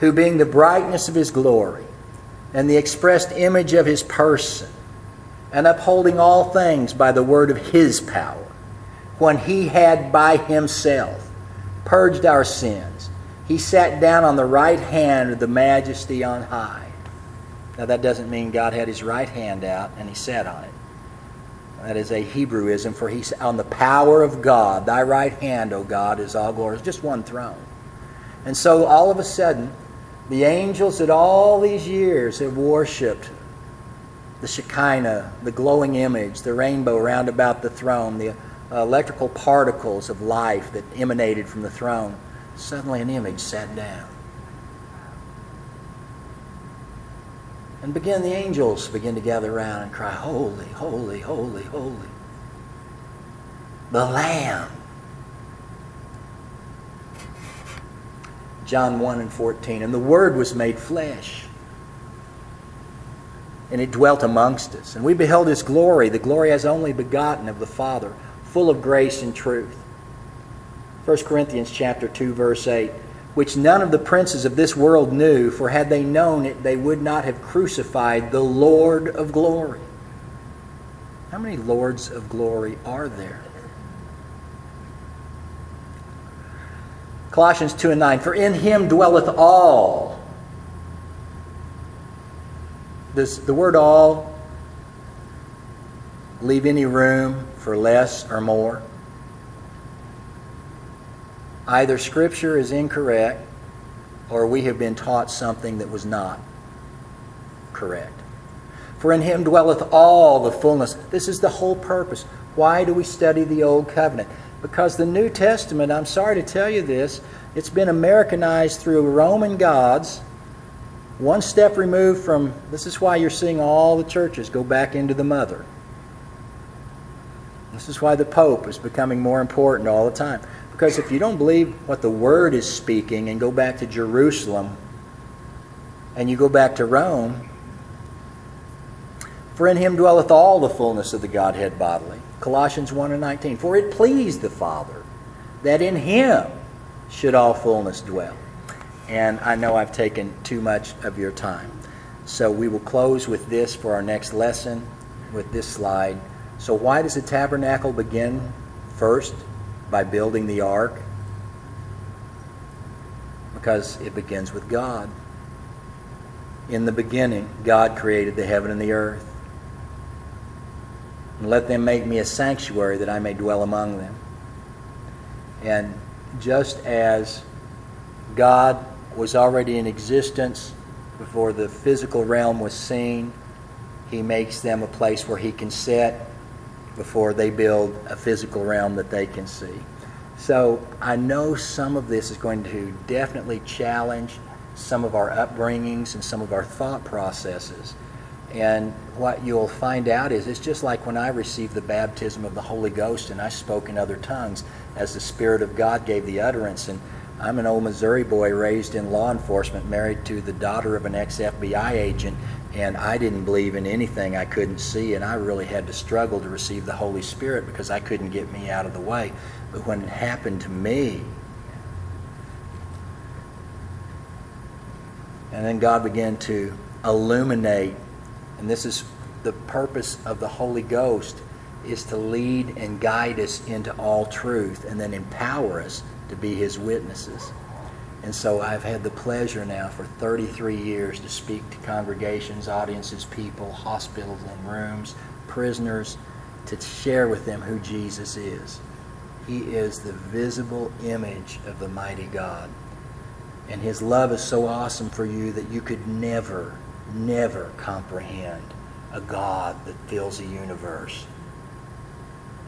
Who being the brightness of his glory and the expressed image of his person, and upholding all things by the word of his power, when he had by himself purged our sins he sat down on the right hand of the majesty on high. Now, that doesn't mean God had his right hand out and he sat on it. That is a Hebrewism, for he's on the power of God. Thy right hand, O God, is all glory. It's just one throne. And so, all of a sudden, the angels that all these years have worshipped the Shekinah, the glowing image, the rainbow round about the throne, the uh, electrical particles of life that emanated from the throne Suddenly, an image sat down. And begin the angels begin to gather around and cry, Holy, holy, holy, holy. The Lamb. John 1 and 14. And the Word was made flesh. And it dwelt amongst us. And we beheld his glory, the glory as only begotten of the Father, full of grace and truth. 1 Corinthians chapter 2 verse 8 which none of the princes of this world knew for had they known it they would not have crucified the Lord of glory. How many lords of glory are there? Colossians 2 and 9 For in him dwelleth all. Does the word all leave any room for less or more? Either Scripture is incorrect or we have been taught something that was not correct. For in him dwelleth all the fullness. This is the whole purpose. Why do we study the Old Covenant? Because the New Testament, I'm sorry to tell you this, it's been Americanized through Roman gods, one step removed from. This is why you're seeing all the churches go back into the mother. This is why the Pope is becoming more important all the time. Because if you don't believe what the Word is speaking and go back to Jerusalem and you go back to Rome, for in him dwelleth all the fullness of the Godhead bodily. Colossians 1 and 19. For it pleased the Father that in him should all fullness dwell. And I know I've taken too much of your time. So we will close with this for our next lesson, with this slide. So, why does the tabernacle begin first? by building the ark? Because it begins with God. In the beginning, God created the heaven and the earth. And let them make me a sanctuary that I may dwell among them. And just as God was already in existence before the physical realm was seen, He makes them a place where He can sit before they build a physical realm that they can see. So I know some of this is going to definitely challenge some of our upbringings and some of our thought processes. And what you'll find out is it's just like when I received the baptism of the Holy Ghost and I spoke in other tongues as the Spirit of God gave the utterance. And I'm an old Missouri boy raised in law enforcement, married to the daughter of an ex FBI agent, and I didn't believe in anything I couldn't see, and I really had to struggle to receive the Holy Spirit because I couldn't get me out of the way. But when it happened to me, and then God began to illuminate And this is the purpose of the Holy Ghost is to lead and guide us into all truth and then empower us to be his witnesses. And so I've had the pleasure now for 33 years to speak to congregations, audiences, people, hospitals and rooms, prisoners, to share with them who Jesus is. He is the visible image of the mighty God. And his love is so awesome for you that you could never, never comprehend a God that fills a universe.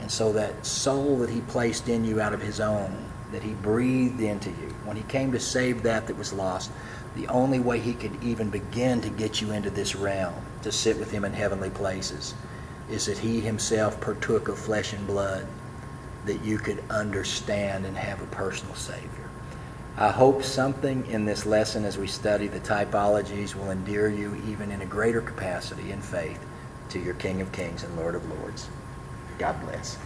And so that soul that he placed in you out of his own, that he breathed into you, when he came to save that that was lost, the only way he could even begin to get you into this realm, to sit with him in heavenly places, is that he himself partook of flesh and blood, that you could understand and have a personal Savior. I hope something in this lesson as we study the typologies will endear you even in a greater capacity in faith to your King of Kings and Lord of Lords. God bless.